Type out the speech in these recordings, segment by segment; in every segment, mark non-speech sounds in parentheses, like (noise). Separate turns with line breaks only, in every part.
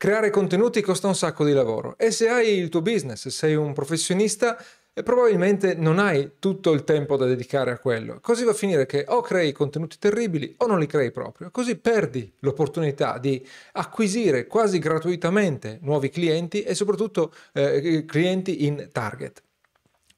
Creare contenuti costa un sacco di lavoro e se hai il tuo business, se sei un professionista, e probabilmente non hai tutto il tempo da dedicare a quello. Così va a finire che o crei contenuti terribili o non li crei proprio. Così perdi l'opportunità di acquisire quasi gratuitamente nuovi clienti e soprattutto eh, clienti in target.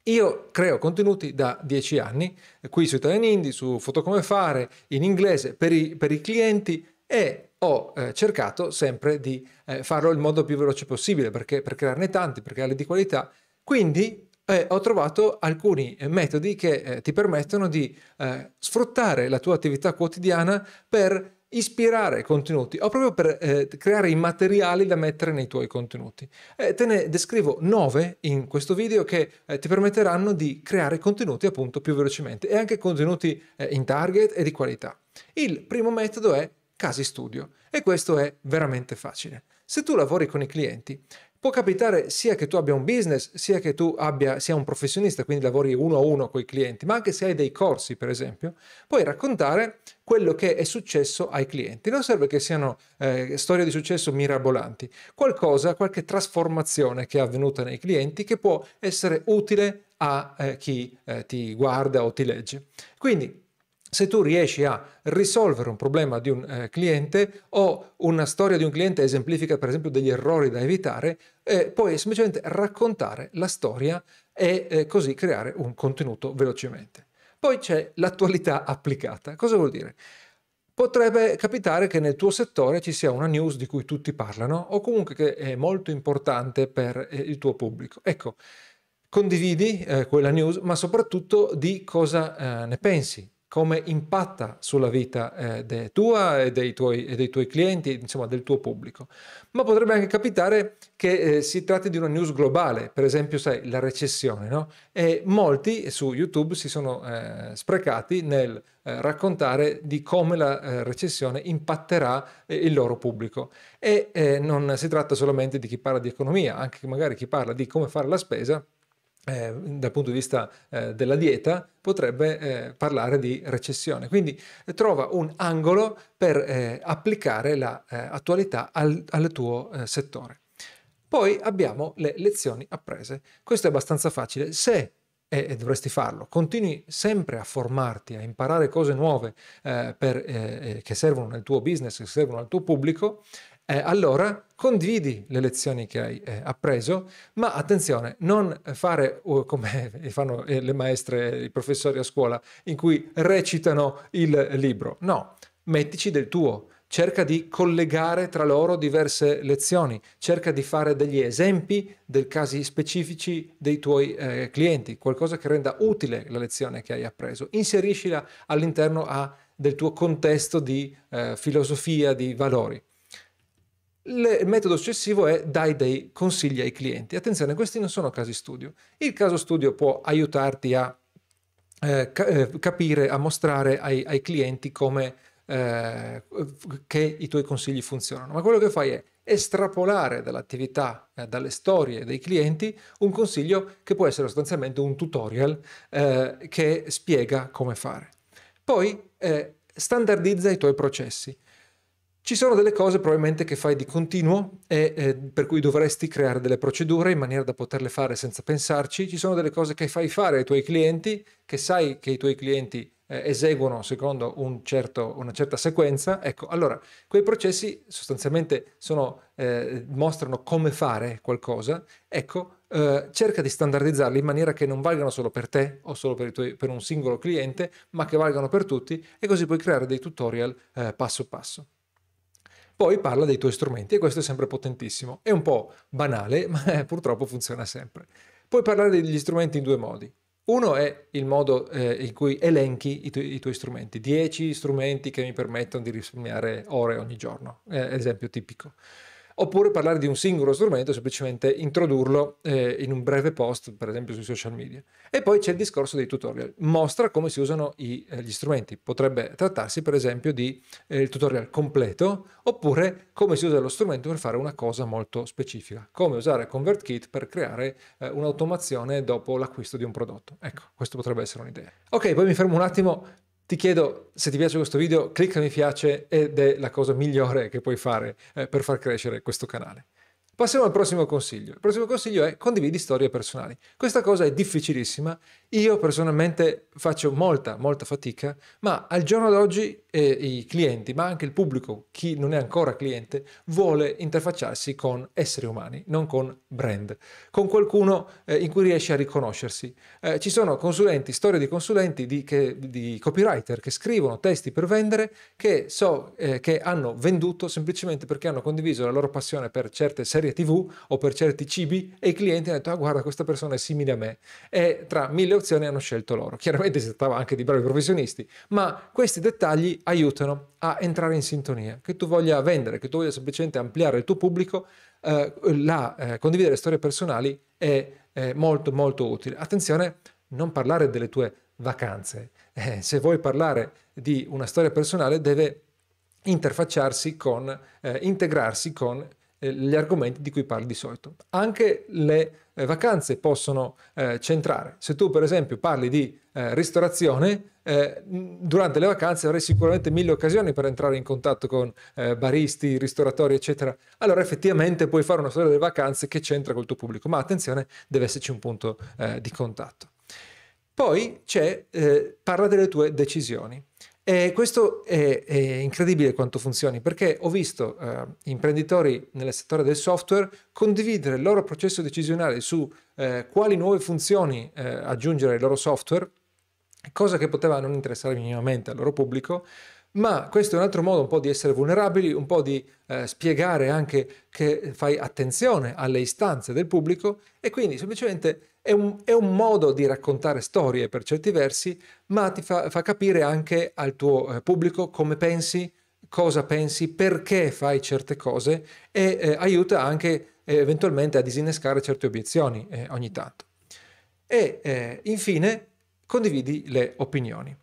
Io creo contenuti da dieci anni, qui su Italian Indie, su Foto Come Fare, in inglese per i, per i clienti e ho eh, cercato sempre di eh, farlo il modo più veloce possibile perché per crearne tanti, per crearli di qualità. Quindi eh, ho trovato alcuni eh, metodi che eh, ti permettono di eh, sfruttare la tua attività quotidiana per ispirare contenuti o proprio per eh, creare i materiali da mettere nei tuoi contenuti. Eh, te ne descrivo nove in questo video che eh, ti permetteranno di creare contenuti appunto più velocemente e anche contenuti in target e di qualità. Il primo metodo è casi studio e questo è veramente facile. Se tu lavori con i clienti, può capitare sia che tu abbia un business, sia che tu abbia, sia un professionista, quindi lavori uno a uno con i clienti, ma anche se hai dei corsi, per esempio, puoi raccontare quello che è successo ai clienti. Non serve che siano eh, storie di successo mirabolanti, qualcosa, qualche trasformazione che è avvenuta nei clienti che può essere utile a eh, chi eh, ti guarda o ti legge. Quindi se tu riesci a risolvere un problema di un eh, cliente o una storia di un cliente esemplifica per esempio degli errori da evitare, eh, puoi semplicemente raccontare la storia e eh, così creare un contenuto velocemente. Poi c'è l'attualità applicata. Cosa vuol dire? Potrebbe capitare che nel tuo settore ci sia una news di cui tutti parlano o comunque che è molto importante per eh, il tuo pubblico. Ecco, condividi eh, quella news, ma soprattutto di cosa eh, ne pensi come impatta sulla vita eh, tua e dei, tuoi, e dei, tuoi, clienti, insomma del tuo pubblico. Ma potrebbe anche capitare che eh, si tratti di una news globale, per esempio, sai, la recessione, no? E molti su YouTube si sono eh, sprecati nel eh, raccontare di come la eh, recessione impatterà eh, il loro pubblico. E non si tratta solamente di chi parla di economia, anche magari chi parla di come fare la spesa eh, dal punto di vista eh, della dieta potrebbe eh, parlare di recessione. Quindi eh, trova un angolo per eh, applicare l'attualità la, eh, al, al, tuo settore. Poi abbiamo le lezioni apprese. Questo è abbastanza facile. Se e, dovresti farlo. Continui sempre a formarti, a imparare cose nuove eh, per, eh, che servono nel tuo business, che servono al tuo pubblico eh, allora condividi le lezioni che hai eh, appreso, ma attenzione, non fare uh, come (laughs) fanno eh, le maestre, i professori a scuola, in cui recitano il libro. No, mettici del tuo, cerca di collegare tra loro diverse lezioni, cerca di fare degli esempi dei casi specifici dei tuoi eh, clienti, qualcosa che renda utile la lezione che hai appreso. Inseriscila all'interno a, del tuo contesto di eh, filosofia, di valori. Il metodo successivo è dai dei consigli ai clienti. Attenzione, questi non sono casi studio. Il caso studio può aiutarti a eh, eh, capire, a mostrare ai, ai clienti come eh, che i tuoi consigli funzionano. Ma quello che fai è estrapolare dall'attività, eh, dalle storie dei clienti, un consiglio che può essere sostanzialmente un tutorial eh, che spiega come fare. Poi eh, standardizza i tuoi processi. Ci sono delle cose probabilmente che fai di continuo e eh, per cui dovresti creare delle procedure in maniera da poterle fare senza pensarci. Ci sono delle cose che fai fare ai tuoi clienti, che sai che i tuoi clienti eh, eseguono secondo un certo, una certa sequenza. Ecco, allora, quei processi sostanzialmente sono, eh, mostrano come fare qualcosa. Ecco, eh, cerca di standardizzarli in maniera che non valgano solo per te o solo per, tuoi, per, un singolo cliente, ma che valgano per tutti e così puoi creare dei tutorial eh, passo passo. Poi parla dei tuoi strumenti e questo è sempre potentissimo. È un po' banale, (laughs) ma eh, purtroppo funziona sempre. Puoi parlare degli strumenti in due modi. Uno è il modo eh, in cui elenchi i, tu- i, tuoi strumenti, 10 strumenti che mi permettono di risparmiare ore ogni giorno, è l'esempio tipico oppure parlare di un singolo strumento, semplicemente introdurlo eh, in un breve post, per esempio sui social media. E poi c'è il discorso dei tutorial, mostra come si usano i, eh, gli strumenti. Potrebbe trattarsi per esempio di eh, il tutorial completo, oppure come si usa lo strumento per fare una cosa molto specifica, come usare ConvertKit per creare eh, un'automazione dopo l'acquisto di un prodotto. Ecco, questo potrebbe essere un'idea. Ok, poi mi fermo un attimo Ti chiedo se ti piace questo video, clicca mi piace ed è la cosa migliore che puoi fare eh, per far crescere questo canale. Passiamo al prossimo consiglio. Il prossimo consiglio è condividi storie personali. Questa cosa è difficilissima. Io personalmente faccio molta, molta fatica, ma al giorno d'oggi eh, i clienti, ma anche il pubblico, chi non è ancora cliente, vuole interfacciarsi con esseri umani, non con brand, con qualcuno eh, in cui riesce a riconoscersi. Eh, ci sono consulenti, storie di consulenti, di, che, di, copywriter che scrivono testi per vendere, che so eh, che hanno venduto semplicemente perché hanno condiviso la loro passione per certe serie serie tv o per certi cibi e i clienti hanno detto ah guarda questa persona è simile a me e tra mille opzioni hanno scelto loro. Chiaramente si trattava anche di bravi professionisti, ma questi dettagli aiutano a entrare in sintonia. Che tu voglia vendere, che tu voglia semplicemente ampliare il tuo pubblico, eh, la, eh, condividere storie personali è, è molto molto utile. Attenzione, non parlare delle tue vacanze. Eh, se vuoi parlare di una storia personale deve interfacciarsi con, eh, integrarsi con gli argomenti di cui parli di solito. Anche le eh, vacanze possono eh, centrare. Se tu per esempio parli di eh, ristorazione, eh, durante le vacanze avrai sicuramente mille occasioni per entrare in contatto con eh, baristi, ristoratori, eccetera. Allora effettivamente puoi fare una storia delle vacanze che c'entra col tuo pubblico, ma attenzione, deve esserci un punto di contatto. Poi c'è, parla delle tue decisioni. E questo è, è, incredibile quanto funzioni, perché ho visto eh, imprenditori nel settore del software condividere il loro processo decisionale su eh, quali nuove funzioni eh, aggiungere ai loro software, cosa che poteva non interessare minimamente al loro pubblico, ma questo è un altro modo un po' di essere vulnerabili, un po' di eh, spiegare anche che fai attenzione alle istanze del pubblico e quindi semplicemente è un, è un, modo di raccontare storie per certi versi, ma ti fa, fa capire anche al tuo eh, pubblico come pensi, cosa pensi, perché fai certe cose e eh, aiuta anche eh, eventualmente a disinnescare certe obiezioni eh, ogni tanto. E eh, infine condividi le opinioni.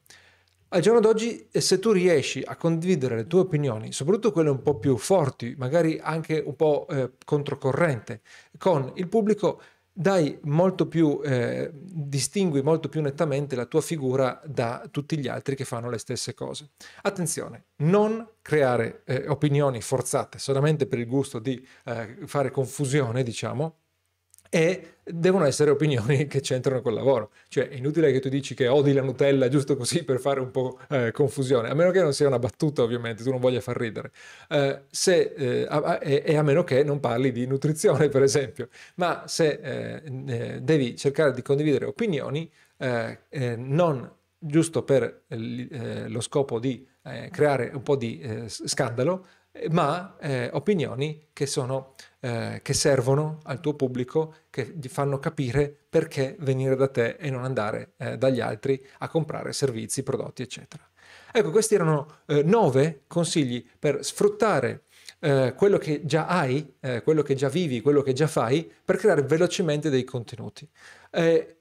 Al giorno d'oggi, eh, se tu riesci a condividere le tue opinioni, soprattutto quelle un po' più forti, magari anche un po' controcorrente, con il pubblico, dai molto più, eh, distingui molto più nettamente la tua figura da tutti gli altri che fanno le stesse cose. Attenzione, non creare eh, opinioni forzate solamente per il gusto di eh, fare confusione, diciamo, e devono essere opinioni (laughs) che c'entrano col lavoro. Cioè è inutile che tu dici che odi la Nutella giusto così per fare un po' eh, confusione, a meno che non sia una battuta ovviamente, tu non voglia far ridere. Eh, se, eh, a, e a meno che non parli di nutrizione per esempio, ma se eh, eh, devi cercare di condividere opinioni, eh, non giusto per lo scopo di creare un po' di scandalo, ma opinioni che sono eh, che servono al tuo pubblico, che gli fanno capire perché venire da te e non andare eh, dagli altri a comprare servizi, prodotti, eccetera. Ecco, questi erano eh, nove consigli per sfruttare eh, quello che già hai, eh, quello che già vivi, quello che già fai, per creare velocemente dei contenuti. Eh,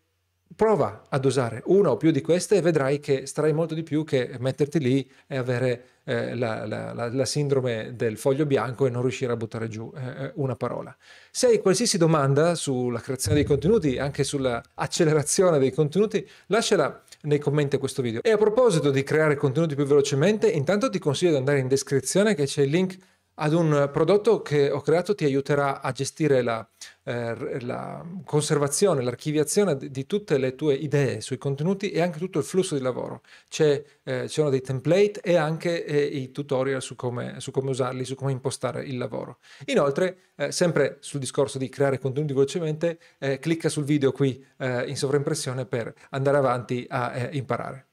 prova ad usare una o più di queste e vedrai che starai molto di più che metterti lì e avere eh, la, la, la, la, sindrome del foglio bianco e non riuscire a buttare giù eh, eh, una parola. Se hai qualsiasi domanda sulla creazione dei contenuti, anche sull'accelerazione dei contenuti, lasciala nei commenti a questo video. E a proposito di creare contenuti più velocemente, intanto ti consiglio di andare in descrizione che c'è il link ad un prodotto che ho creato ti aiuterà a gestire la, eh, la conservazione, l'archiviazione di tutte le tue idee sui contenuti e anche tutto il flusso di lavoro. C'è, eh, ci sono dei template e anche eh, i tutorial su come, su come, usarli, su come impostare il lavoro. Inoltre, eh, sempre sul discorso di creare contenuti velocemente, eh, clicca sul video qui eh, in sovraimpressione per andare avanti a imparare.